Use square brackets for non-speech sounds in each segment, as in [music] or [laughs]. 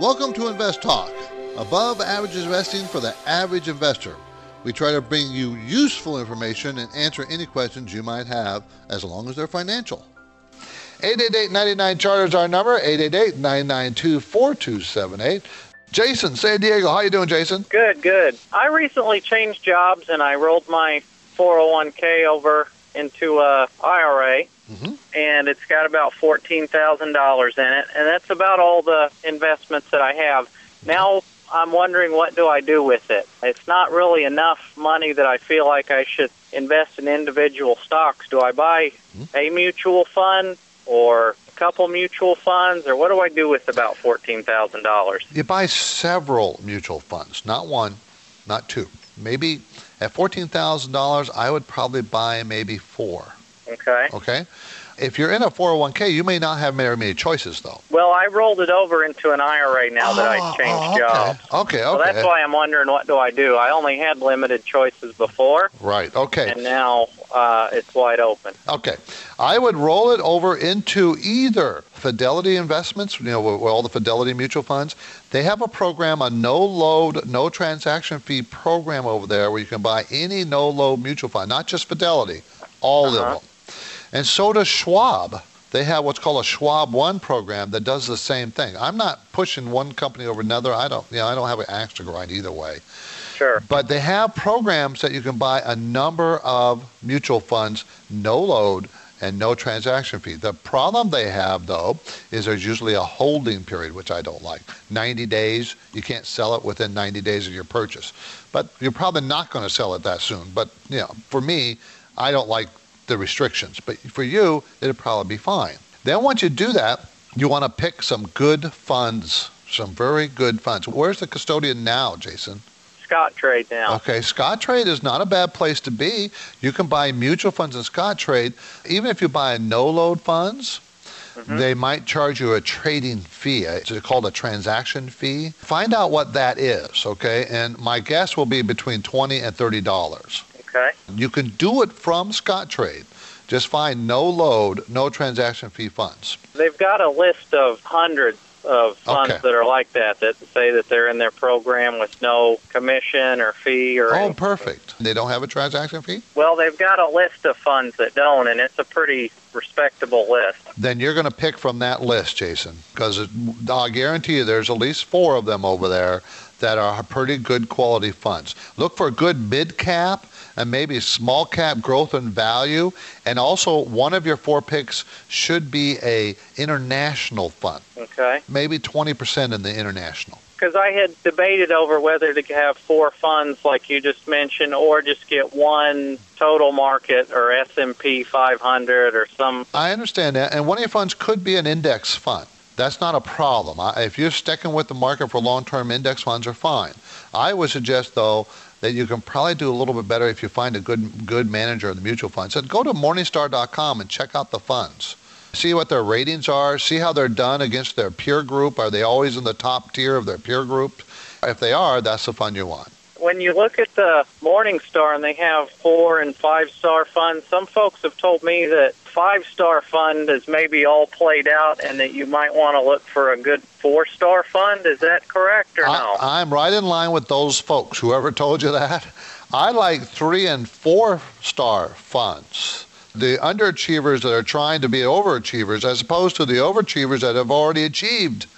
Welcome to Invest Talk, above average investing for the average investor. We try to bring you useful information and answer any questions you might have as long as they're financial. 888-99 Charter is our number, 888-992-4278. Jason, San Diego, how you doing, Jason? Good, good. I recently changed jobs and I rolled my 401k over into uh, a IRA, mm-hmm. and it's got about fourteen thousand dollars in it, and that's about all the investments that I have. Now I'm wondering what do I do with it? It's not really enough money that I feel like I should invest in individual stocks. Do I buy mm-hmm. a mutual fund or a couple mutual funds, or what do I do with about fourteen thousand dollars? You buy several mutual funds, not one, not two, maybe at $14,000, I would probably buy maybe four. Okay. Okay. If you're in a 401k, you may not have very many choices, though. Well, I rolled it over into an IRA now oh, that I oh, changed oh, okay. jobs. Okay, okay. So that's why I'm wondering what do I do. I only had limited choices before. Right. Okay. And now uh, it's wide open. Okay, I would roll it over into either Fidelity Investments, you know, with all the Fidelity mutual funds. They have a program, a no load, no transaction fee program over there where you can buy any no load mutual fund, not just Fidelity, all uh-huh. of them. And so does Schwab. They have what's called a Schwab One program that does the same thing. I'm not pushing one company over another. I don't, you know, I don't have an axe to grind either way. Sure. But they have programs that you can buy a number of mutual funds, no load and no transaction fee. The problem they have, though, is there's usually a holding period, which I don't like. 90 days, you can't sell it within 90 days of your purchase. But you're probably not going to sell it that soon. But, you know, for me, I don't like the restrictions. But for you, it'll probably be fine. Then once you do that, you want to pick some good funds, some very good funds. Where's the custodian now, Jason? Scottrade now. Okay, Scottrade is not a bad place to be. You can buy mutual funds in Scottrade. Even if you buy no load funds, Mm-hmm. they might charge you a trading fee. It's called a transaction fee. Find out what that is, okay? And my guess will be between twenty and thirty dollars. Okay. You can do it from Scottrade. Just find no load, no transaction fee funds. They've got a list of hundreds of funds okay. that are like that that say that they're in their program with no commission or fee or. Oh, anything. perfect. They don't have a transaction fee. Well, they've got a list of funds that don't, and it's a pretty respectable list. Then you're going to pick from that list, Jason, because I guarantee you there's at least four of them over there that are pretty good quality funds. Look for a good mid cap and maybe small cap growth and value. And also, one of your four picks should be a international fund. Okay. Maybe 20% in the international. Because I had debated over whether to have four funds like you just mentioned, or just get one total market or S and P 500 or some. I understand that, and one of your funds could be an index fund. That's not a problem. If you're sticking with the market for long-term index funds, are fine. I would suggest though that you can probably do a little bit better if you find a good good manager of the mutual fund. So go to Morningstar.com and check out the funds. See what their ratings are. See how they're done against their peer group. Are they always in the top tier of their peer group? If they are, that's the fund you want. When you look at the Morningstar and they have four and five star funds, some folks have told me that five star fund is maybe all played out and that you might want to look for a good four star fund. Is that correct or no? I, I'm right in line with those folks. Whoever told you that. I like three and four star funds. The underachievers that are trying to be overachievers as opposed to the overachievers that have already achieved.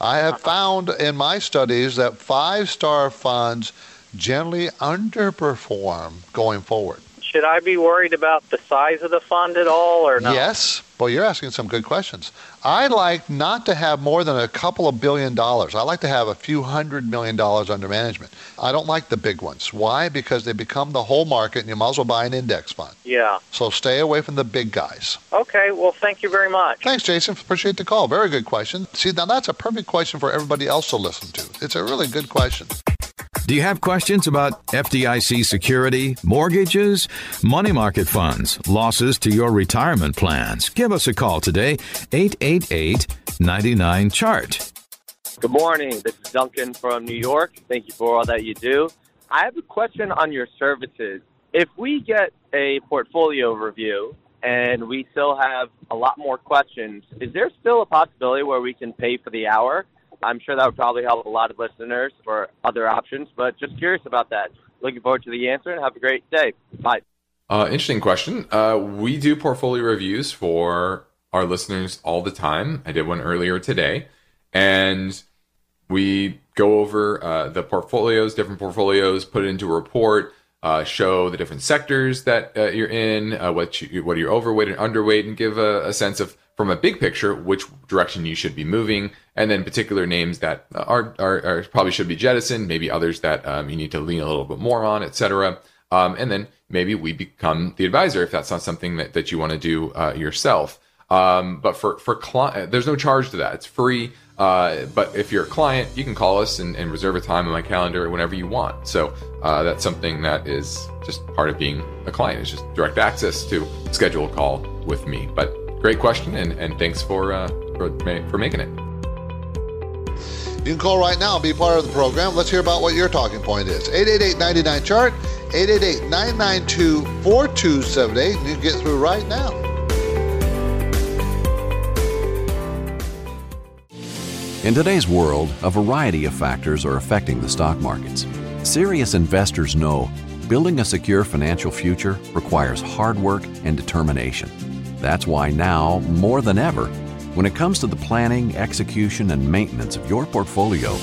I have found in my studies that five star funds generally underperform going forward. Should I be worried about the size of the fund at all or not? Yes. Well, you're asking some good questions. I like not to have more than a couple of billion dollars. I like to have a few hundred million dollars under management. I don't like the big ones. Why? Because they become the whole market and you might as well buy an index fund. Yeah. So stay away from the big guys. Okay. Well, thank you very much. Thanks, Jason. Appreciate the call. Very good question. See, now that's a perfect question for everybody else to listen to. It's a really good question. Do you have questions about FDIC security, mortgages, money market funds, losses to your retirement plans? Give us a call today, 888 99 Chart. Good morning. This is Duncan from New York. Thank you for all that you do. I have a question on your services. If we get a portfolio review and we still have a lot more questions, is there still a possibility where we can pay for the hour? I'm sure that would probably help a lot of listeners for other options, but just curious about that. Looking forward to the answer and have a great day. Bye. Uh, interesting question. Uh, we do portfolio reviews for our listeners all the time. I did one earlier today, and we go over uh, the portfolios, different portfolios, put it into a report, uh, show the different sectors that uh, you're in, uh, what you, what you're overweight and underweight, and give a, a sense of from a big picture which direction you should be moving, and then particular names that are, are, are probably should be jettisoned, maybe others that um, you need to lean a little bit more on, etc. Um, and then maybe we become the advisor if that's not something that, that you want to do uh, yourself. Um, but for for client, there's no charge to that. It's free. Uh, but if you're a client, you can call us and, and reserve a time on my calendar whenever you want. So uh, that's something that is just part of being a client. It's just direct access to schedule a call with me. But great question, and, and thanks for, uh, for, for making it. You can call right now and be part of the program. Let's hear about what your talking point is. 888 chart 888 992 4278, and you can get through right now. In today's world, a variety of factors are affecting the stock markets. Serious investors know building a secure financial future requires hard work and determination. That's why now, more than ever, when it comes to the planning, execution, and maintenance of your portfolio,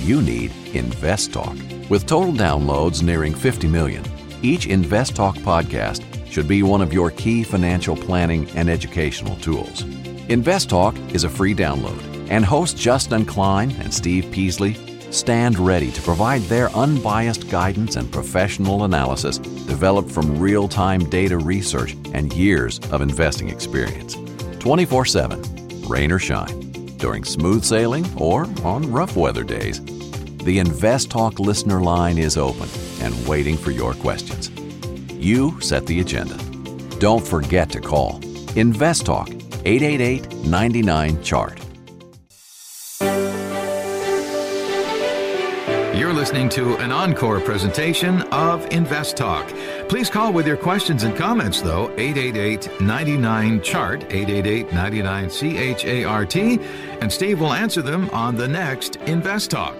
you need InvestTalk. With total downloads nearing 50 million, each InvestTalk podcast should be one of your key financial planning and educational tools. InvestTalk is a free download, and hosts Justin Klein and Steve Peasley stand ready to provide their unbiased guidance and professional analysis developed from real time data research and years of investing experience. 24 7, rain or shine, during smooth sailing or on rough weather days. The Invest Talk listener line is open and waiting for your questions. You set the agenda. Don't forget to call Invest Talk 888 99 Chart. You're listening to an encore presentation of Invest Talk. Please call with your questions and comments, though, 888 99 Chart, 888 99 C H A R T, and Steve will answer them on the next Invest Talk.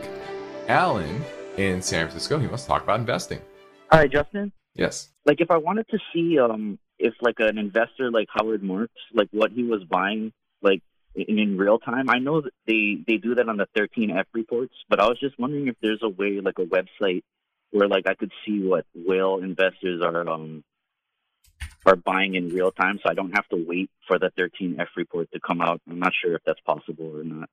Alan in San Francisco, he wants to talk about investing. Hi, Justin. Yes. Like, if I wanted to see um, if, like, an investor like Howard Marks, like, what he was buying, like, in, in real time. I know that they they do that on the 13F reports, but I was just wondering if there's a way, like a website, where like I could see what whale investors are um are buying in real time, so I don't have to wait for the 13F report to come out. I'm not sure if that's possible or not.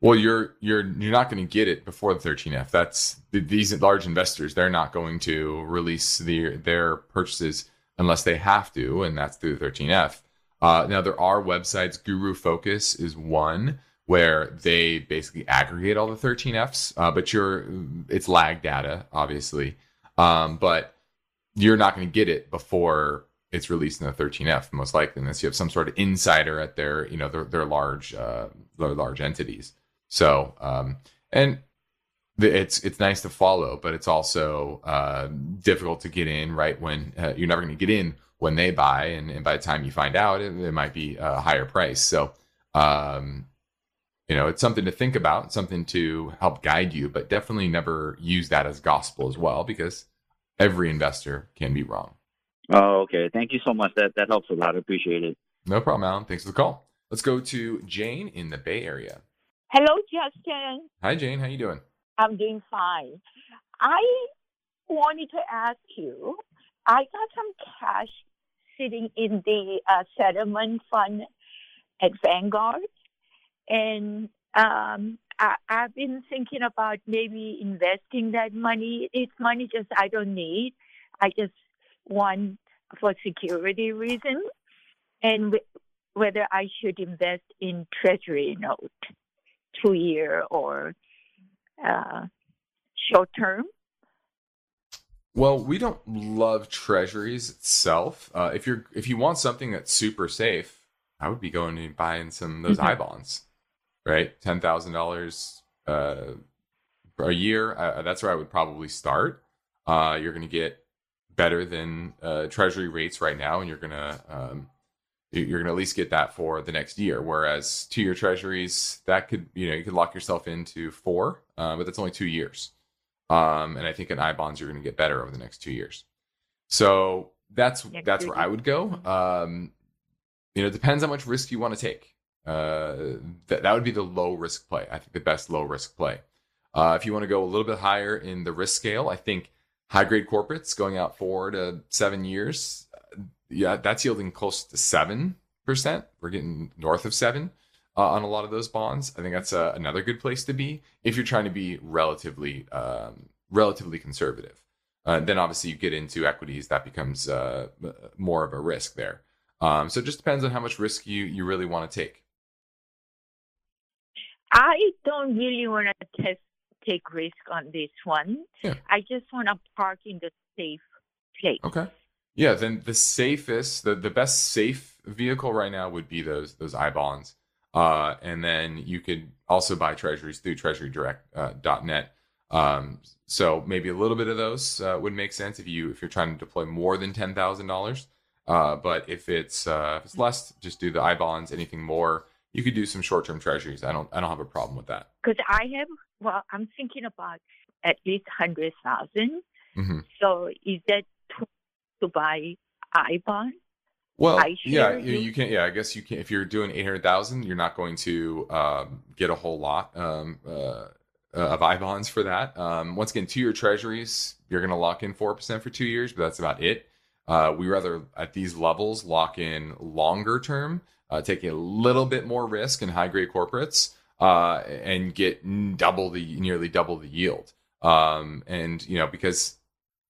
Well, you're you're you're not going to get it before the 13F. That's these large investors. They're not going to release their their purchases unless they have to, and that's through the 13F. Uh, now there are websites. Guru Focus is one where they basically aggregate all the 13Fs, uh, but you're it's lag data, obviously, um, but you're not going to get it before it's released in the 13F, most likely, unless you have some sort of insider at their, you know, their, their large, uh, their large entities. So, um, and it's it's nice to follow, but it's also uh, difficult to get in right when uh, you're never going to get in when they buy, and, and by the time you find out, it, it might be a higher price. So, um, you know, it's something to think about, something to help guide you, but definitely never use that as gospel as well, because every investor can be wrong. Oh, okay. Thank you so much. That that helps a lot. I appreciate it. No problem, Alan. Thanks for the call. Let's go to Jane in the Bay Area. Hello, Justin. Hi, Jane. How you doing? I'm doing fine. I wanted to ask you. I got some cash sitting in the uh, settlement fund at Vanguard, and um, I, I've been thinking about maybe investing that money. It's money just I don't need. I just want for security reasons, and w- whether I should invest in Treasury note, two year or uh, short term. Well, we don't love treasuries itself. Uh, if you're if you want something that's super safe, I would be going and buying some of those Mhm. I bonds, right? Ten thousand dollars uh, a year. Uh, that's where I would probably start. Uh, you're going to get better than uh, treasury rates right now, and you're going to um, you- you're going to at least get that for the next year. Whereas two year treasuries, that could you know you could lock yourself into four, uh, but that's only two years. Um, and I think in I bonds you're going to get better over the next two years. So that's Next that's where I would go. Um, you know, it depends how much risk you want to take. Uh, that that would be the low risk play. I think the best low risk play. Uh, if you want to go a little bit higher in the risk scale, I think high grade corporates going out four to seven years, yeah, that's yielding close to seven percent. We're getting north of seven uh, on a lot of those bonds. I think that's uh, another good place to be if you're trying to be relatively um, relatively conservative. Uh, then obviously you get into equities that becomes uh, more of a risk there. Um, so it just depends on how much risk you you really want to take. I don't really want to test take risk on this one. Yeah. I just want to park in the safe place. Okay. Yeah, then the safest, the, the best safe vehicle right now would be those those I bonds, uh, and then you could also buy treasuries through treasurydirect.net. uh, Um, so maybe a little bit of those uh, would make sense if you if you're trying to deploy more than ten thousand dollars. Uh, but if it's uh, if it's less, just do the I bonds. Anything more, you could do some short term treasuries. I don't I don't have a problem with that. Because I have, well, I'm thinking about at least hundred thousand. hmm So is that too to buy I bond? Well, I yeah, you, you- can. Yeah, I guess you can. If you're doing eight hundred thousand, you're not going to um, get a whole lot um, uh, of I bonds for that. Um, once again, two year treasuries, you're going to lock in four percent for two years, but that's about it. Uh, we rather at these levels lock in longer term, uh, taking a little bit more risk in high grade corporates, uh, and get double the nearly double the yield. Um, and you know because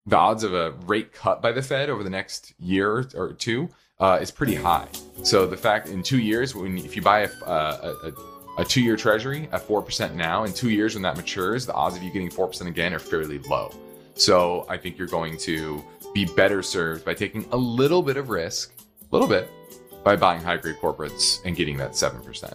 the odds of a rate cut by the Fed over the next year or two uh, is pretty high. So the fact in two years, when if you buy a, a, a, a two-year Treasury at four percent now, in two years when that matures, the odds of you getting four percent again are fairly low. So I think you're going to be better served by taking a little bit of risk, a little bit, by buying high-grade corporates and getting that seven percent.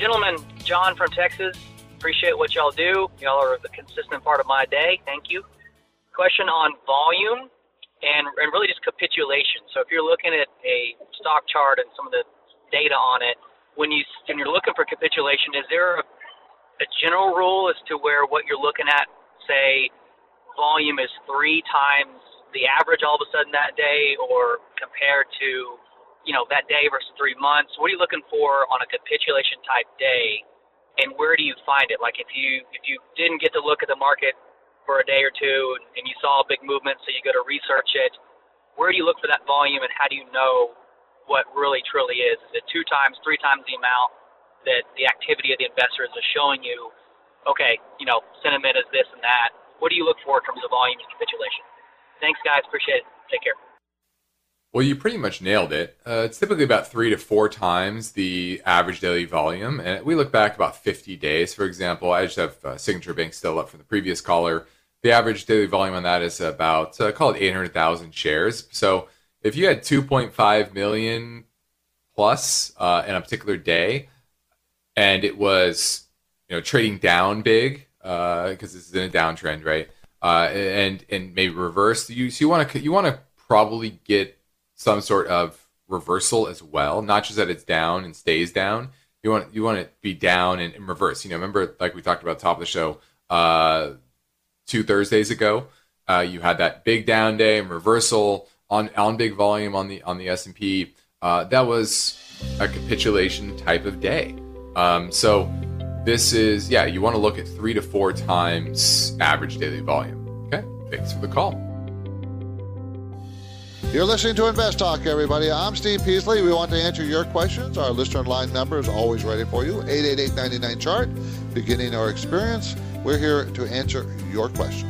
Gentlemen, John from Texas. Appreciate what y'all do. Y'all are the consistent part of my day. Thank you. Question on volume and, and really just capitulation. So if you're looking at a stock chart and some of the data on it, when you when you're looking for capitulation, is there a, a general rule as to where what you're looking at, say, volume is three times the average all of a sudden that day, or compared to you know that day versus three months what are you looking for on a capitulation type day? And where do you find it? Like if you if you didn't get to look at the market for a day or two and, you saw a big movement so you go to research it where do you look for that volume and how do you know what really truly is? Is it two times three times the amount that the activity of the investors is showing you? Okay you know sentiment is this and that. What do you look for in terms of volume and capitulation? Thanks guys. Appreciate it. Take care Well, you pretty much nailed it. Uh, it's typically about three to four times the average daily volume. And we look back about 50 days, for example. I just have uh, Signature Bank still up from the previous caller. The average daily volume on that is about, uh, call it 800,000 shares. So if you had 2.5 million plus uh, in a particular day, and it was you know trading down big because uh, this is in a downtrend, right? Uh, and and maybe reverse. You so you want to you want to probably get some sort of reversal as well, not just that it's down and stays down. You want you want it to be down and, and reverse. You know, remember like we talked about top of the show uh, two Thursdays ago. Uh, you had that big down day and reversal on on big volume on the on the S and P. Uh, that was a capitulation type of day. Um, so this is yeah, you want to look at three to four times average daily volume. Okay, thanks for the call. You're listening to Invest Talk, everybody. I'm Steve Peasley. We want to answer your questions. Our listener line number is always ready for you 888 99 chart. Beginning our experience, we're here to answer your question.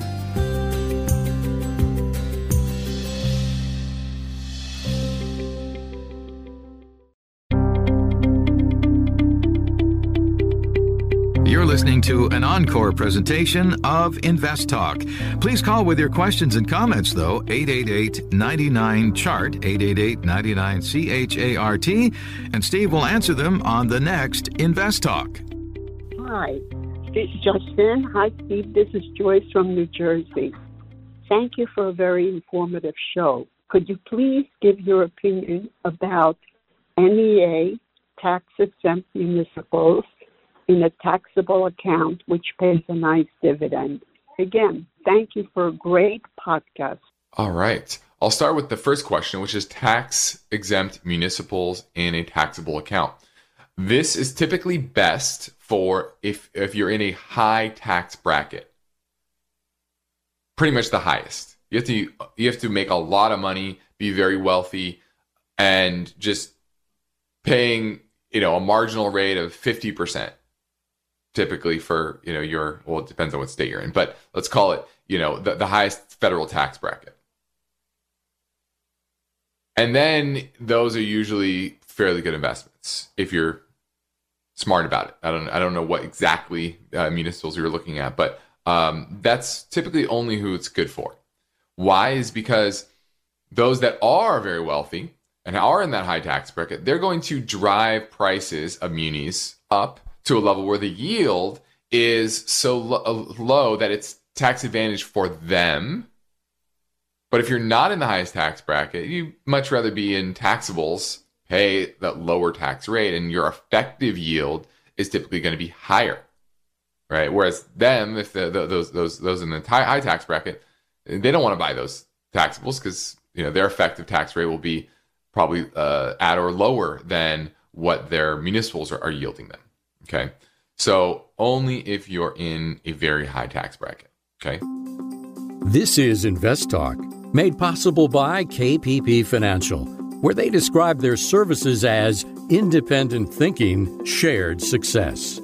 Listening to an encore presentation of Invest Talk. Please call with your questions and comments, though, 888 99 Chart, 888 99 CHART, and Steve will answer them on the next Invest Talk. Hi, Justin. Hi, Steve. This is Joyce from New Jersey. Thank you for a very informative show. Could you please give your opinion about NEA tax exempt municipals in a taxable account, which pays a nice dividend. Again, thank you for a great podcast. All right. I'll start with the first question, which is tax exempt municipals in a taxable account. This is typically best for if, if you're in a high tax bracket. Pretty much the highest. You have to you have to make a lot of money, be very wealthy, and just paying, you know, a marginal rate of 50% typically for you know your well it depends on what state you're in but let's call it you know the, the highest federal tax bracket. And then those are usually fairly good investments if you're smart about it. I don't i don't know what exactly uh, municipals you're looking at but um, that's typically only who it's good for. Why is because those that are very wealthy and are in that high tax bracket they're going to drive prices of munis up to a level where the yield is so lo- uh, low that it's tax advantage for them. But if you're not in the highest tax bracket, you much rather be in taxables, pay that lower tax rate, and your effective yield is typically going to be higher, right? Whereas them, if the, the, those those those in the high, tax bracket, they don't want to buy those taxables because you know their effective tax rate will be probably uh, at or lower than what their municipals are, are yielding them. Okay. So only if you're in a very high tax bracket. Okay. This is Invest Talk, made possible by KPP Financial, where they describe their services as independent thinking, shared success.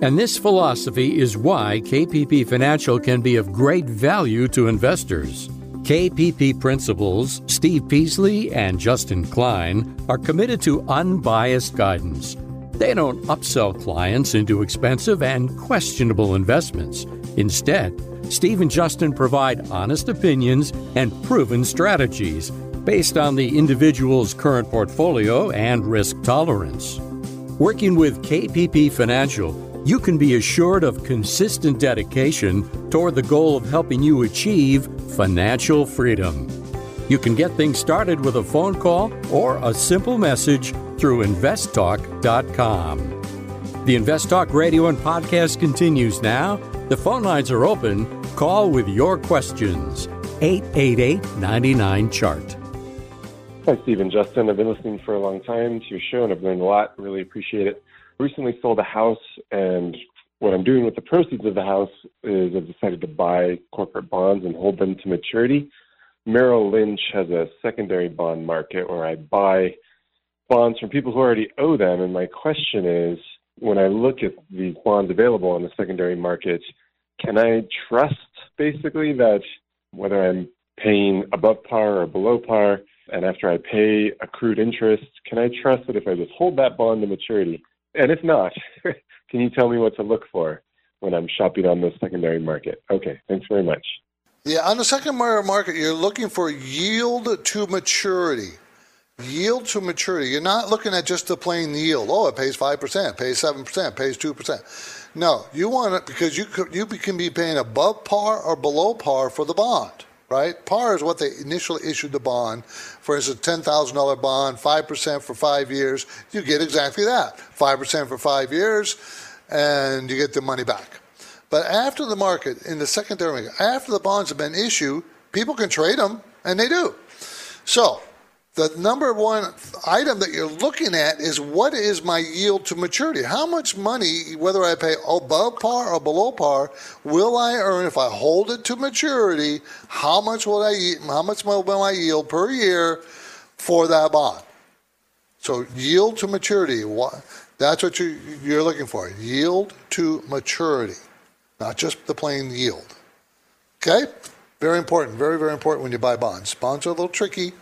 And this philosophy is why KPP Financial can be of great value to investors. KPP principals Steve Peasley and Justin Klein are committed to unbiased guidance they don't upsell clients into expensive and questionable investments. Instead, Steve and Justin provide honest opinions and proven strategies based on the individual's current portfolio and risk tolerance. Working with KPP Financial, you can be assured of consistent dedication toward the goal of helping you achieve financial freedom. You can get things started with a phone call or a simple message through investtalk.com. The Invest Talk radio and podcast continues now. The phone lines are open. Call with your questions. 888 99 Chart. Hi, Stephen Justin. I've been listening for a long time to your show and I've learned a lot. Really appreciate it. Recently sold a house, and what I'm doing with the proceeds of the house is I've decided to buy corporate bonds and hold them to maturity. Merrill Lynch has a secondary bond market where I buy bonds from people who already owe them. And my question is when I look at these bonds available on the secondary market, can I trust basically that whether I'm paying above par or below par, and after I pay accrued interest, can I trust that if I just hold that bond to maturity? And if not, [laughs] can you tell me what to look for when I'm shopping on the secondary market? Okay, thanks very much. Yeah, on the secondary market, you're looking for yield to maturity. Yield to maturity. You're not looking at just the plain yield. Oh, it pays 5%, pays 7%, pays 2%. No, you want it because you could, you can be paying above par or below par for the bond, right? Par is what they initially issued the bond. For instance, ten thousand dollar bond, five percent for five years. You get exactly that, five percent for five years, and you get the money back. But after the market, in the secondary market, after the bonds have been issued, people can trade them, and they do. So the number one item that you're looking at is what is my yield to maturity? How much money, whether I pay above par or below par, will I earn if I hold it to maturity? How much will I how much will I yield per year for that bond? So yield to maturity, that's what you, you're looking for. Yield to maturity, not just the plain yield. Okay? Very important, very, very important when you buy bonds. Bonds are a little tricky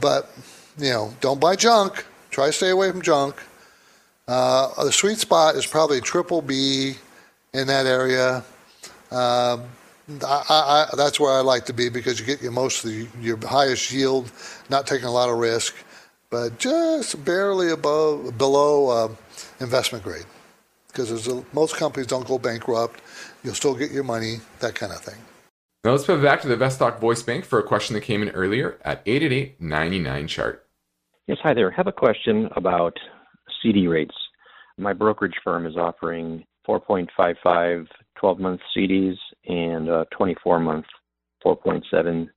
but, you know, don't buy junk. Try to stay away from junk. Uh, the sweet spot is probably triple B in that area. Um, I, I, that's where I like to be because you get your most the, your highest yield, not taking a lot of risk, but just barely above below uh, investment grade. Because most companies don't go bankrupt, you'll still get your money, that kind of thing. Now let's pivot back to the InvestTalk Voice Bank for a question that came in earlier at 888 chart. Yes, hi there. I have a question about CD rates. My brokerage firm is offering 4.55 12 month CDs and uh, 24 month 4.7%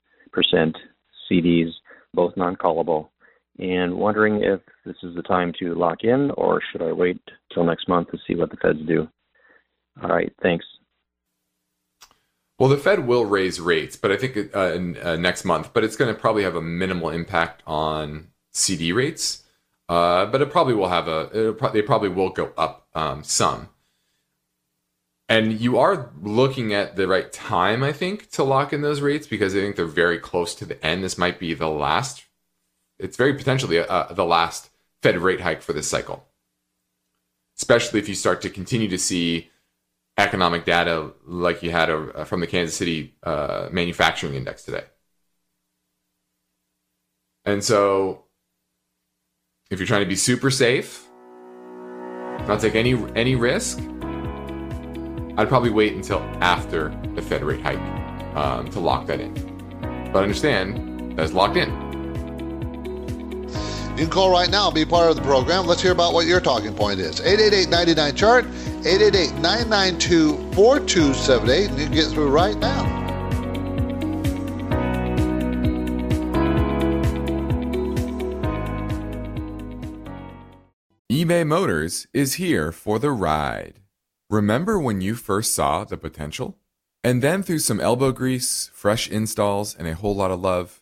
CDs, both non callable. And wondering if this is the time to lock in or should I wait till next month to see what the feds do? All right, thanks. Well, the Fed will raise rates, but I think uh, in, uh, next month. But it's going to probably have a minimal impact on CD rates. Uh, but it probably will have a. Pro- they probably will go up um, some. And you are looking at the right time, I think, to lock in those rates because I think they're very close to the end. This might be the last. It's very potentially uh, the last Fed rate hike for this cycle, especially if you start to continue to see economic data like you had uh, from the Kansas City uh, Manufacturing Index today. And so, if you're trying to be super safe, not take any any risk, I'd probably wait until after the Fed rate hike um, to lock that in. But understand that's locked in. You can call right now, be part of the program. Let's hear about what your talking point is. 888 99 chart. 888 992 4278, and you can get through right now. eBay Motors is here for the ride. Remember when you first saw the potential? And then through some elbow grease, fresh installs, and a whole lot of love,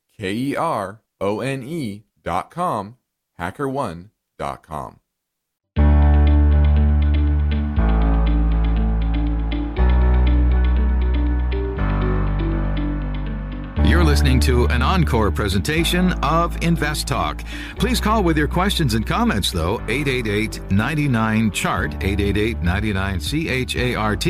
K E R O N dot com. You're listening to an encore presentation of Invest Talk. Please call with your questions and comments, though, 888 99 Chart, 888 99 CHART,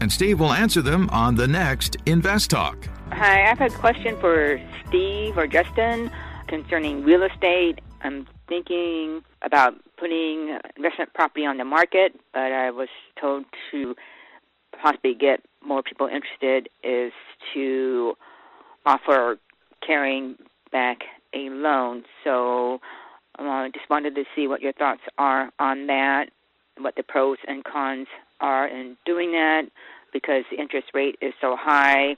and Steve will answer them on the next Invest Talk. Hi, I have a question for Steve or Justin concerning real estate. I'm thinking about putting investment property on the market, but I was told to possibly get more people interested is to offer carrying back a loan. So I uh, just wanted to see what your thoughts are on that, what the pros and cons are in doing that, because the interest rate is so high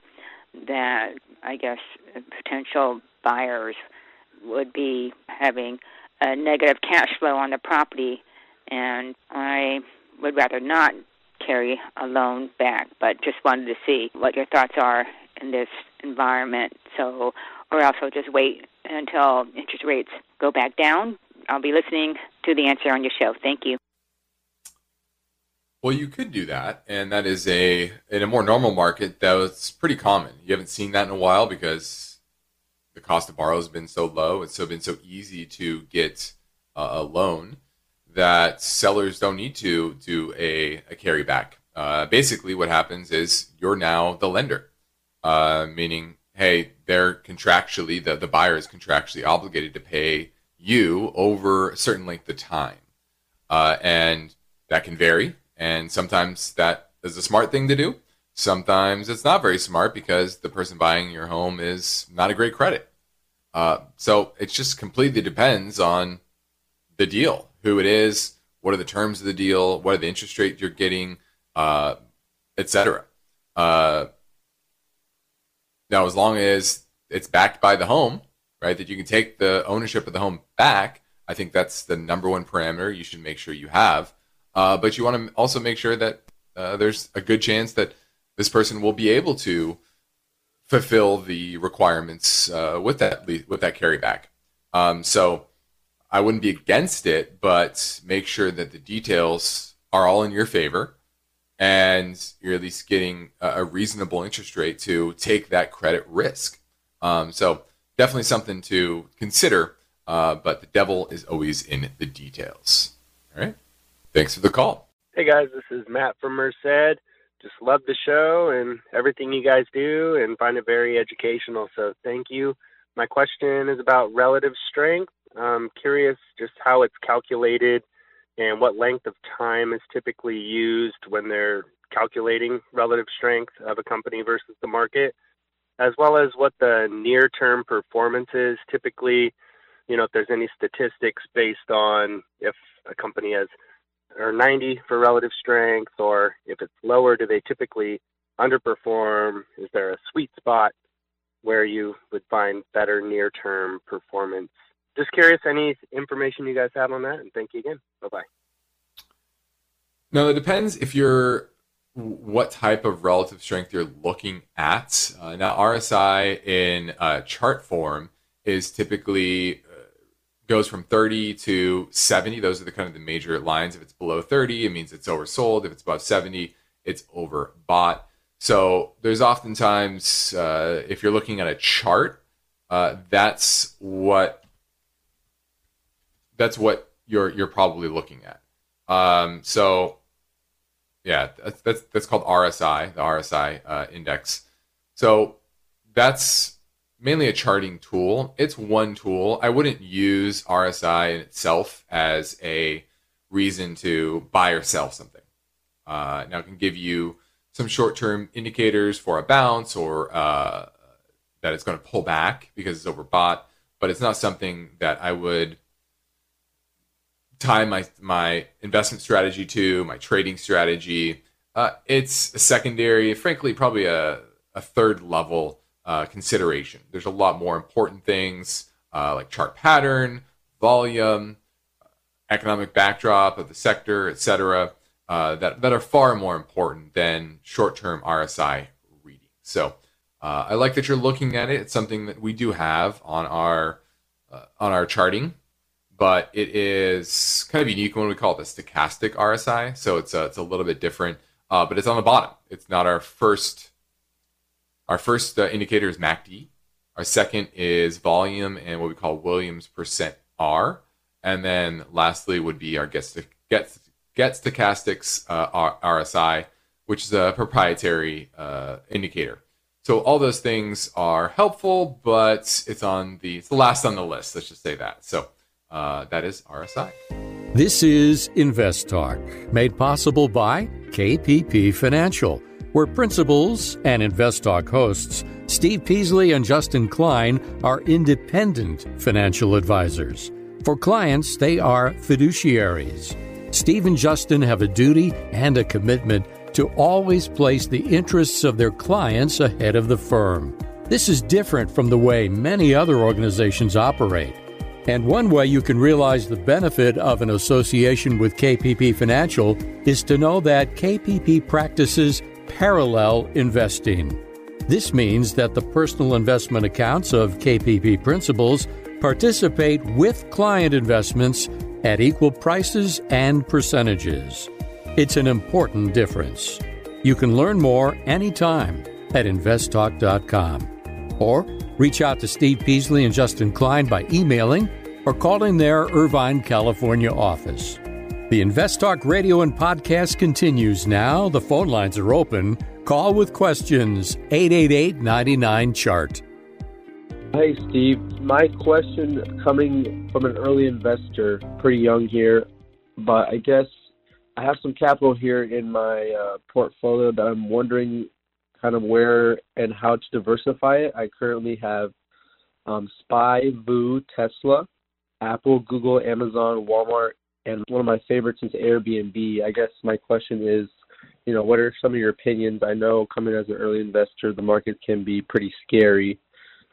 that I guess potential buyers would be having a negative cash flow on the property, and I would rather not carry a loan back, but just wanted to see what your thoughts are in this environment. So, or also just wait until interest rates go back down. I'll be listening to the answer on your show. Thank you. Well, you could do that, and that is a in a more normal market that's pretty common. You haven't seen that in a while because the cost of borrow has been so low. It's so been so easy to get uh, a loan that sellers don't need to do a, a carryback. Uh, basically, what happens is you're now the lender uh, meaning, hey, they're contractually, the, the buyer is contractually obligated to pay you over a certain length of time. Uh, and that can vary. And sometimes that is a smart thing to do. Sometimes it's not very smart because the person buying your home is not a great credit. Uh, so it just completely depends on the deal, who it is, what are the terms of the deal, what are the interest rates you're getting, uh, etc. Uh, now, as long as it's backed by the home, right, that you can take the ownership of the home back, I think that's the number one parameter you should make sure you have. Uh, but you want to also make sure that uh, there's a good chance that this person will be able to fulfill the requirements uh, with that with that carryback. Um, so I wouldn't be against it, but make sure that the details are all in your favor and you're at least getting a, reasonable interest rate to take that credit risk. Um, so definitely something to consider. Uh, but the devil is always in the details. All right. Thanks for the call. Hey guys, this is Matt from Merced. Just love the show and everything you guys do and find it very educational. So thank you. My question is about relative strength. I'm curious just how it's calculated and what length of time is typically used when they're calculating relative strength of a company versus the market, as well as what the near term performance is. Typically, you know, if there's any statistics based on if a company has or 90 for relative strength, or if it's lower, do they typically underperform? Is there a sweet spot where you would find better near term performance just curious, any information you guys have on that, and thank you again. Bye bye. No, it depends if you're what type of relative strength you're looking at. Uh, now, RSI in uh, chart form is typically goes from 30 to 70. Those are the kind of the major lines. If it's below 30, it means it's oversold. If it's above 70, it's overbought. So there's oftentimes, uh, if you're looking at a chart, uh, that's what that's what you're you're probably looking at. Um, so yeah, that's, that's, that's called RSI, the RSI uh, index. So that's mainly a charting tool. It's one tool. I wouldn't use RSI in itself as a reason to buy or sell something. Uh, now, it can give you some short term indicators for a bounce or uh, that it's going to pull back because it's overbought, but it's not something that I would tie my my investment strategy to my trading strategy. Uh, it's a secondary, frankly, probably a, a third level uh, consideration. There's a lot more important things uh, like chart pattern, volume, economic backdrop of the sector, etc., uh, that that are far more important than short-term RSI reading. So uh, I like that you're looking at it. It's something that we do have on our uh, on our charting but it is kind of unique when we call it the stochastic RSI. So it's a, it's a little bit different, uh, but it's on the bottom. It's not our first. Our first uh, indicator is MACD. Our second is volume and what we call Williams percent R, and then lastly would be our get get get stochastics uh, RSI, which is a proprietary uh, indicator. So all those things are helpful, but it's on the it's the last on the list. Let's just say that. So uh, that is RSI. This is InvestTalk, made possible by KPP Financial, where principals and InvestTalk hosts Steve Peasley and Justin Klein are independent financial advisors. For clients, they are fiduciaries. Steve and Justin have a duty and a commitment to always place the interests of their clients ahead of the firm. This is different from the way many other organizations operate. And one way you can realize the benefit of an association with KPP Financial is to know that KPP practices parallel investing. This means that the personal investment accounts of KPP principals participate with client investments at equal prices and percentages. It's an important difference. You can learn more anytime at investtalk.com or reach out to Steve Peasley and Justin Klein by emailing or calling their Irvine, California office. The InvestTalk radio and podcast continues now. The phone lines are open. Call with questions 888 99 Chart. Hey, Steve. My question coming from an early investor, pretty young here, but I guess I have some capital here in my uh, portfolio that I'm wondering kind of where and how to diversify it. I currently have um, Spy, VOO, Tesla, Apple, Google, Amazon, Walmart, and one of my favorites is Airbnb. I guess my question is, you know, what are some of your opinions? I know coming as an early investor, the market can be pretty scary.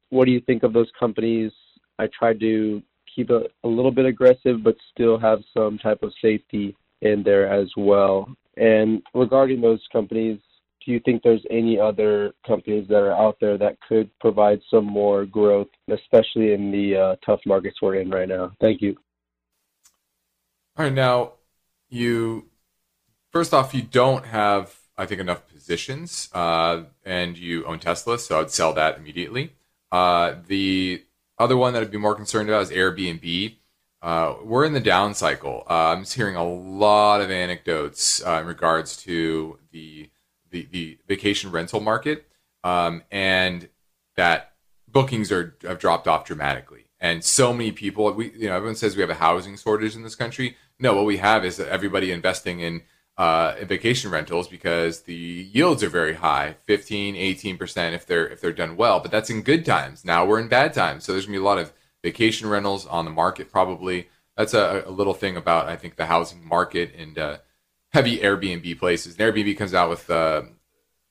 What do you think of those companies? I try to keep a, a little bit aggressive, but still have some type of safety in there as well. And regarding those companies, do you think there's any other companies that are out there that could provide some more growth, especially in the uh, tough markets we're in right now? Thank you. All right, now you first off, you don't have, I think, enough positions, uh, and you own Tesla, so I'd sell that immediately. Uh, the other one that I'd be more concerned about is Airbnb. Uh, we're in the down cycle. Uh, I'm just hearing a lot of anecdotes uh, in regards to the the, the vacation rental market, um, and that bookings are have dropped off dramatically. And so many people, we you know, everyone says we have a housing shortage in this country. No, what we have is everybody investing in uh, in vacation rentals because the yields are very high 15 18% if they're if they're done well but that's in good times now we're in bad times so there's going to be a lot of vacation rentals on the market probably that's a, a little thing about i think the housing market and uh, heavy Airbnb places. And Airbnb comes out with uh,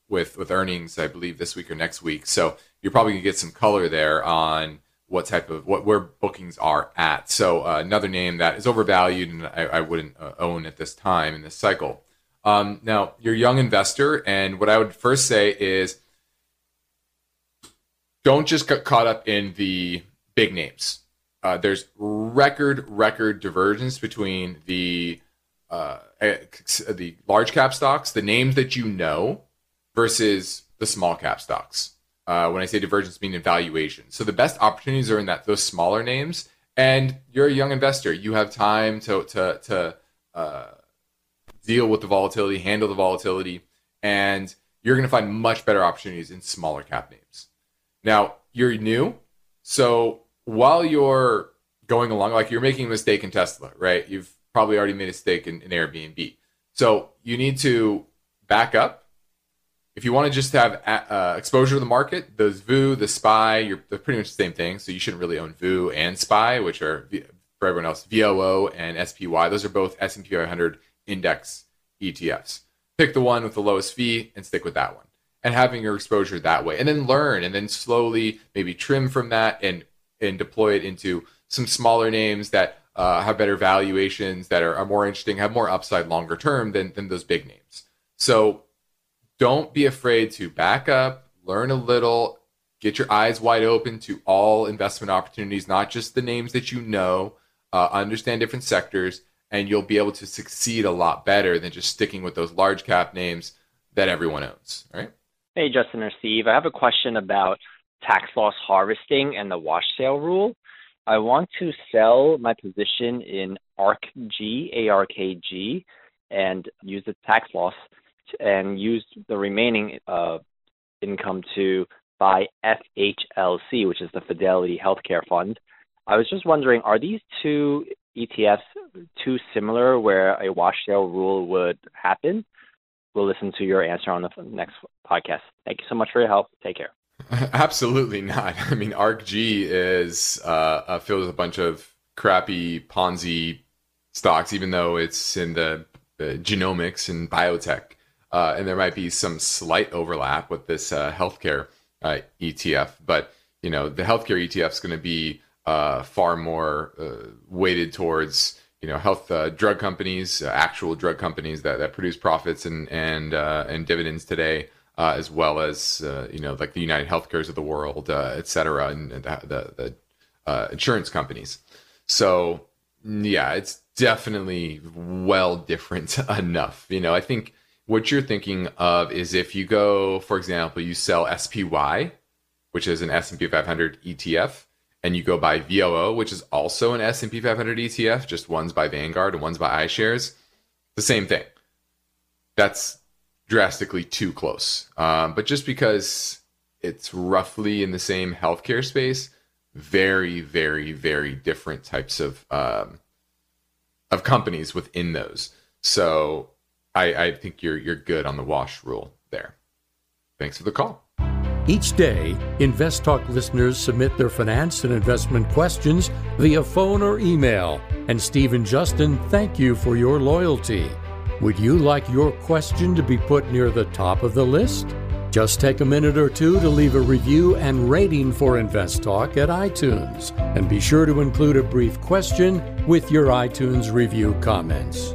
with with earnings, I believe, this week or next week. So you're probably gonna get some color there on what type of what where bookings are at. So uh, another name that is overvalued and I, I wouldn't uh, own at this time in this cycle. Um, now you're a young investor, and what I would first say is don't just get caught up in the big names. Uh, there's record record divergence between the uh, the large cap stocks, the names that you know, versus the small cap stocks. Uh, when I say divergence, meaning valuation. So the best opportunities are in that those smaller names. And you're a young investor. You have time to to to uh, deal with the volatility, handle the volatility, and you're going to find much better opportunities in smaller cap names. Now you're new, so while you're going along, like you're making a mistake in Tesla, right? You've probably already made a mistake in, in Airbnb. So you need to back up. If you want to just have uh, exposure to the market, those VOO, the SPY, you're they're pretty much the same thing. So you shouldn't really own VOO and SPY, which are for everyone else VOO and SPY. Those are both S&P 500 index ETFs. Pick the one with the lowest fee and stick with that one. And having your exposure that way, and then learn, and then slowly maybe trim from that and and deploy it into some smaller names that uh, have better valuations, that are, are more interesting, have more upside longer term than than those big names. So don't be afraid to back up, learn a little, get your eyes wide open to all investment opportunities, not just the names that you know. Uh, understand different sectors, and you'll be able to succeed a lot better than just sticking with those large cap names that everyone owns. Right? Hey, Justin or Steve, I have a question about tax loss harvesting and the wash sale rule. I want to sell my position in ARKG, ARKG, and use the tax loss and used the remaining uh, income to buy FHLC, which is the Fidelity Healthcare Fund. I was just wondering, are these two ETFs too similar where a wash sale rule would happen? We'll listen to your answer on the next podcast. Thank you so much for your help. Take care. [laughs] Absolutely not. I mean, ARKG is uh, uh, filled with a bunch of crappy Ponzi stocks, even though it's in the uh, genomics and biotech. Uh, and there might be some slight overlap with this uh, healthcare uh, ETF, but you know the healthcare ETF is going to be uh, far more uh, weighted towards you know health uh, drug companies, actual drug companies that, that produce profits and and and dividends today, as well as you know like the United Healthcares of the world, et cetera, and the, the, the insurance companies. So yeah, it's definitely well different [laughs] enough. You know, I think what you're thinking of is if you go, for example, you sell SPY, which is an S&P 500 ETF, and you go buy VOO, which is also an S&P 500 ETF, just one's by Vanguard and one's by iShares, the same thing. That's drastically too close. Um, but just because it's roughly in the same healthcare space, very, very, very different types of um, of companies within those. So I, I think you're you're good on the wash rule there. Thanks for the call. Each day, InvestTalk listeners submit their finance and investment questions via phone or email. And Steve and Justin, thank you for your loyalty. Would you like your question to be put near the top of the list? Just take a minute or two to leave a review and rating for InvestTalk at iTunes. And be sure to include a brief question with your iTunes review comments.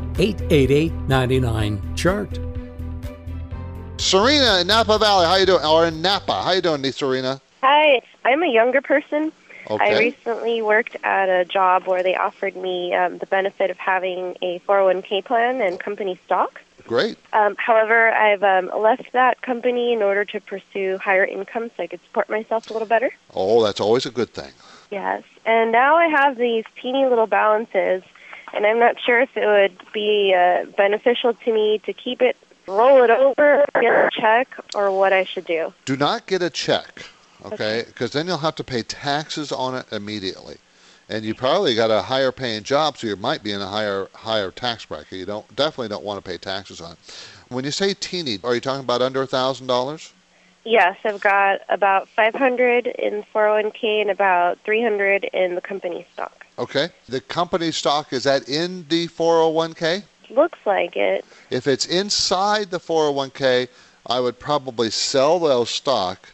888 99 chart. Serena in Napa Valley, how you doing? Or in Napa, how you doing, Serena? Hi, I'm a younger person. Okay. I recently worked at a job where they offered me um, the benefit of having a 401k plan and company stock. Great. Um, however, I've um, left that company in order to pursue higher income so I could support myself a little better. Oh, that's always a good thing. Yes. And now I have these teeny little balances, and I'm not sure if it would be uh, beneficial to me to keep it, roll it over, get a check, or what I should do. Do not get a check, okay? Because then you'll have to pay taxes on it immediately. And you probably got a higher paying job, so you might be in a higher higher tax bracket. You don't definitely don't want to pay taxes on it. When you say teeny, are you talking about under a thousand dollars? Yes, I've got about 500 in 401k and about 300 in the company stock. Okay. The company stock is that in the 401k? Looks like it. If it's inside the 401k, I would probably sell those stock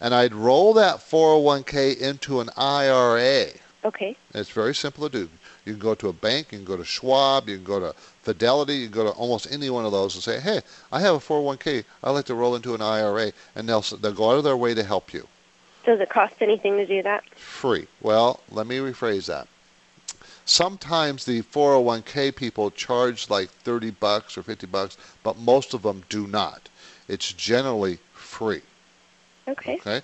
and I'd roll that 401k into an IRA. Okay. It's very simple to do. You can go to a bank, you can go to Schwab, you can go to Fidelity, you can go to almost any one of those and say, "Hey, I have a 401k. I'd like to roll into an IRA," and they'll they'll go out of their way to help you. Does it cost anything to do that? Free. Well, let me rephrase that. Sometimes the 401k people charge like 30 bucks or 50 bucks, but most of them do not. It's generally free. Okay. Okay.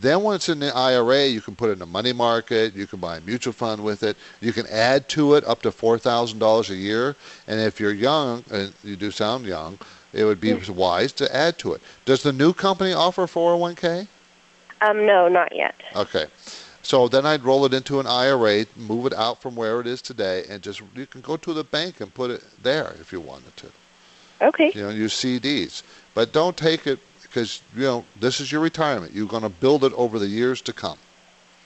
Then once in the IRA, you can put it in a money market. You can buy a mutual fund with it. You can add to it up to four thousand dollars a year. And if you're young, and you do sound young, it would be wise to add to it. Does the new company offer 401k? Um, no, not yet. Okay. So then I'd roll it into an IRA, move it out from where it is today, and just you can go to the bank and put it there if you wanted to. Okay. You know, use CDs, but don't take it because you know this is your retirement. You're going to build it over the years to come.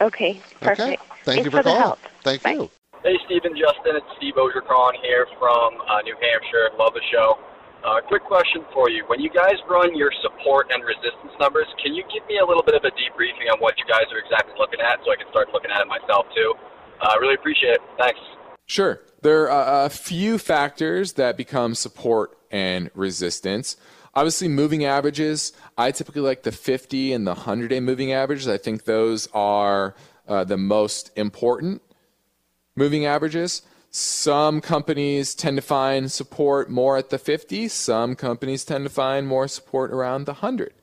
Okay. Perfect. Okay. Thank Thanks you for for the calling. help. Thank you. Hey, Stephen, Justin, it's Steve Ogercron here from uh, New Hampshire. Love the show. Uh, quick question for you. When you guys run your support and resistance numbers, can you give me a little bit of a debriefing on what you guys are exactly looking at so I can start looking at it myself too? I uh, really appreciate it. Thanks. Sure. There are a few factors that become support and resistance. Obviously, moving averages. I typically like the 50 and the 100 day moving averages. I think those are uh, the most important moving averages. Some companies tend to find support more at the 50. Some companies tend to find more support around the 100.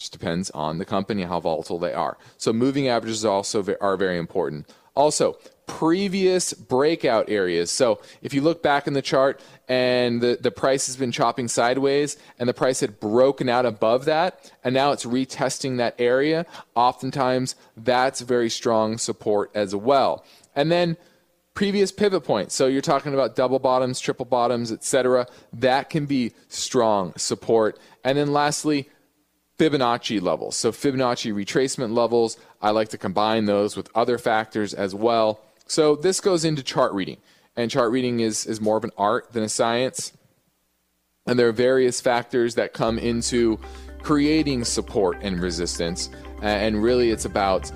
Just depends on the company how volatile they are. So moving averages also are very important. Also, previous breakout areas. So if you look back in the chart and the, the price has been chopping sideways and the price had broken out above that and now it's retesting that area, oftentimes that's very strong support as well. And then previous pivot points. So you're talking about double bottoms, triple bottoms, etc. That can be strong support. And then lastly, Fibonacci levels. So Fibonacci retracement levels, I like to combine those with other factors as well. So this goes into chart reading. And chart reading is, is more of an art than a science. And there are various factors that come into creating support and resistance. And really, it's about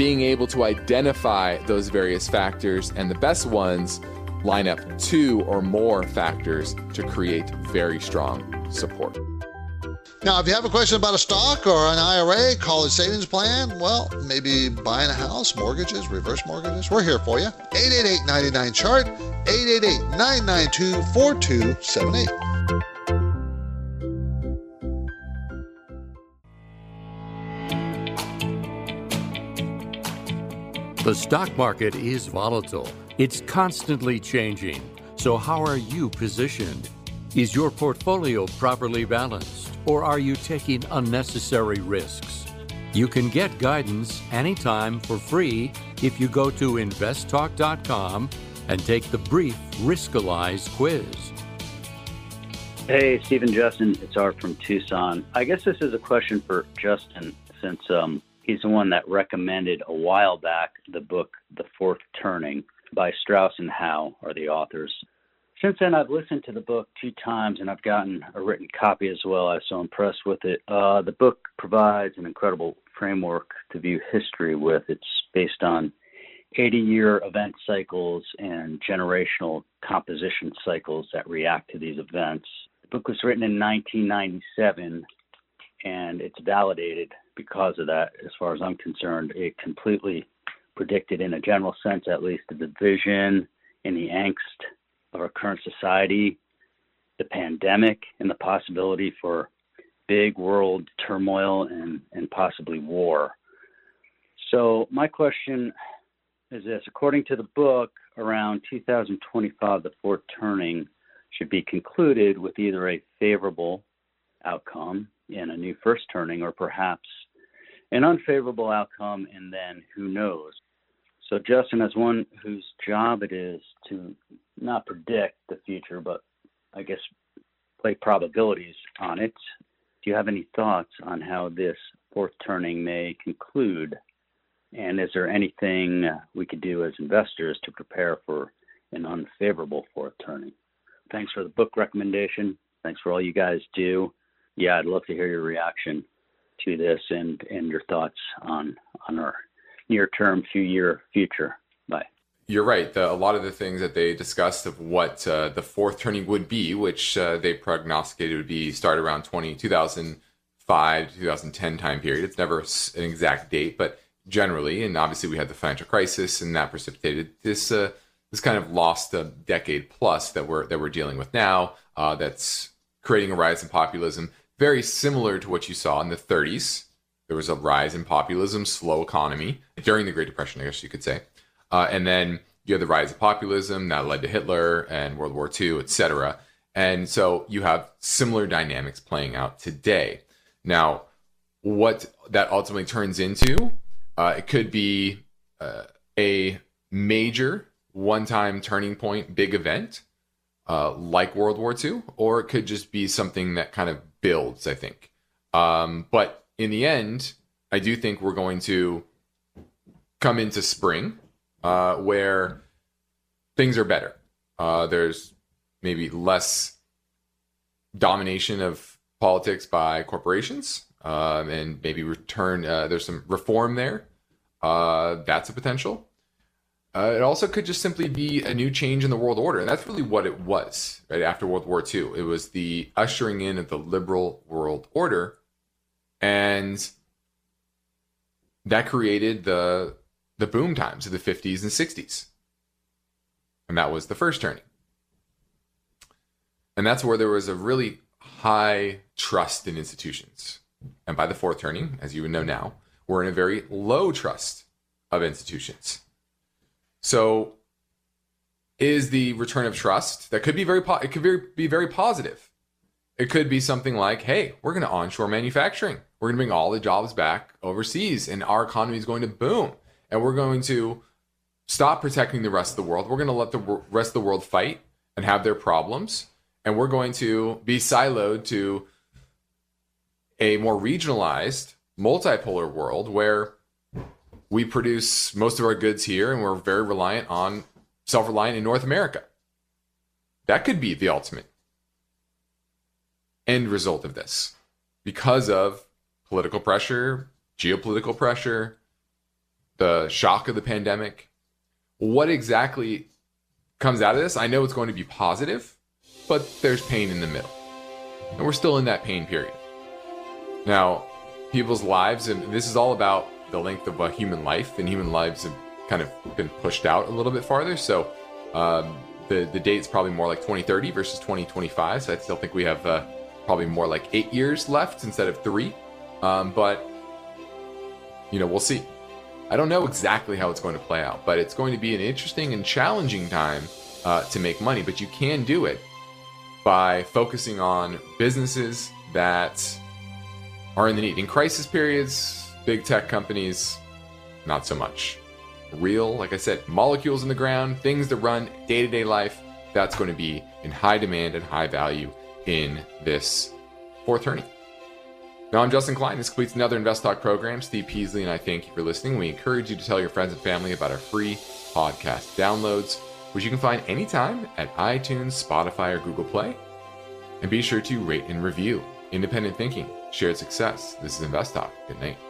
being able to identify those various factors, and the best ones line up two or more factors to create very strong support. Now, if you have a question about a stock or an IRA, college savings plan, well, maybe buying a house, mortgages, reverse mortgages, we're here for you. 888 99 chart, 888 992 4278. The stock market is volatile. It's constantly changing. So, how are you positioned? Is your portfolio properly balanced, or are you taking unnecessary risks? You can get guidance anytime for free if you go to investtalk.com and take the brief Riskalyze quiz. Hey, Stephen Justin, it's Art from Tucson. I guess this is a question for Justin since um, he's the one that recommended a while back the book The Fourth Turning by Strauss and Howe are the authors. Since then, I've listened to the book two times and I've gotten a written copy as well. I was so impressed with it. Uh, the book provides an incredible framework to view history with. It's based on 80 year event cycles and generational composition cycles that react to these events. The book was written in 1997 and it's validated because of that. As far as I'm concerned, it completely predicted, in a general sense at least, the division and the angst of our current society, the pandemic, and the possibility for big world turmoil and, and possibly war. So, my question is this according to the book, around 2025, the fourth turning should be concluded with either a favorable outcome and a new first turning, or perhaps an unfavorable outcome, and then who knows. So, Justin, as one whose job it is to not predict the future, but I guess play probabilities on it, do you have any thoughts on how this fourth turning may conclude? And is there anything we could do as investors to prepare for an unfavorable fourth turning? Thanks for the book recommendation. Thanks for all you guys do. Yeah, I'd love to hear your reaction to this and, and your thoughts on on our near term, few year future. Bye. You're right. The, a lot of the things that they discussed of what uh, the fourth turning would be, which uh, they prognosticated would be start around 20, 2005 2010 time period. It's never an exact date, but generally, and obviously we had the financial crisis, and that precipitated this uh, this kind of lost a decade plus that we're that we're dealing with now. Uh, that's creating a rise in populism, very similar to what you saw in the 30s. There was a rise in populism, slow economy during the Great Depression, I guess you could say, uh, and then you have the rise of populism that led to Hitler and World War II, etc. And so you have similar dynamics playing out today. Now, what that ultimately turns into, uh, it could be uh, a major one time turning point, big event uh, like World War II, or it could just be something that kind of builds, I think. Um, but in the end, I do think we're going to come into spring uh, where things are better. Uh, there's maybe less domination of politics by corporations um, and maybe return, uh, there's some reform there. Uh, that's a potential. Uh, it also could just simply be a new change in the world order. And that's really what it was right after World War II. It was the ushering in of the liberal world order. And that created the the boom times of the 50s and 60s. And that was the first turning. And that's where there was a really high trust in institutions. And by the fourth turning, as you would know now, we're in a very low trust of institutions. So, is the return of trust that could be very po- it could be very positive. It could be something like, "Hey, we're going to onshore manufacturing. We're going to bring all the jobs back overseas, and our economy is going to boom, and we're going to stop protecting the rest of the world. We're going to let the rest of the world fight and have their problems, and we're going to be siloed to a more regionalized, multipolar world where we produce most of our goods here and we're very reliant on self reliant in North America. That could be the ultimate end result of this because of political pressure, geopolitical pressure, the shock of the pandemic. What exactly comes out of this? I know it's going to be positive, but there's pain in the middle. And we're still in that pain period. Now, people's lives, and this is all about the length of a human life, and human lives have kind of been pushed out a little bit farther. So um, the the date's probably more like 2030 versus 2025. So I still think we have uh, probably more like eight years left instead of three. Um, but you know, we'll see. I don't know exactly how it's going to play out, but it's going to be an interesting and challenging time uh, to make money. But you can do it by focusing on businesses that are in the need. In crisis periods, big tech companies, not so much. Real, like I said, molecules in the ground, things that run day to day life, that's going to be in high demand and high value in this fourth turning. Now, I'm Justin Klein. This completes another InvestTalk program. Steve Peasley and I thank you for listening. We encourage you to tell your friends and family about our free podcast downloads, which you can find anytime at iTunes, Spotify, or Google Play. And be sure to rate and review. Independent thinking, shared success. This is InvestTalk. Good night.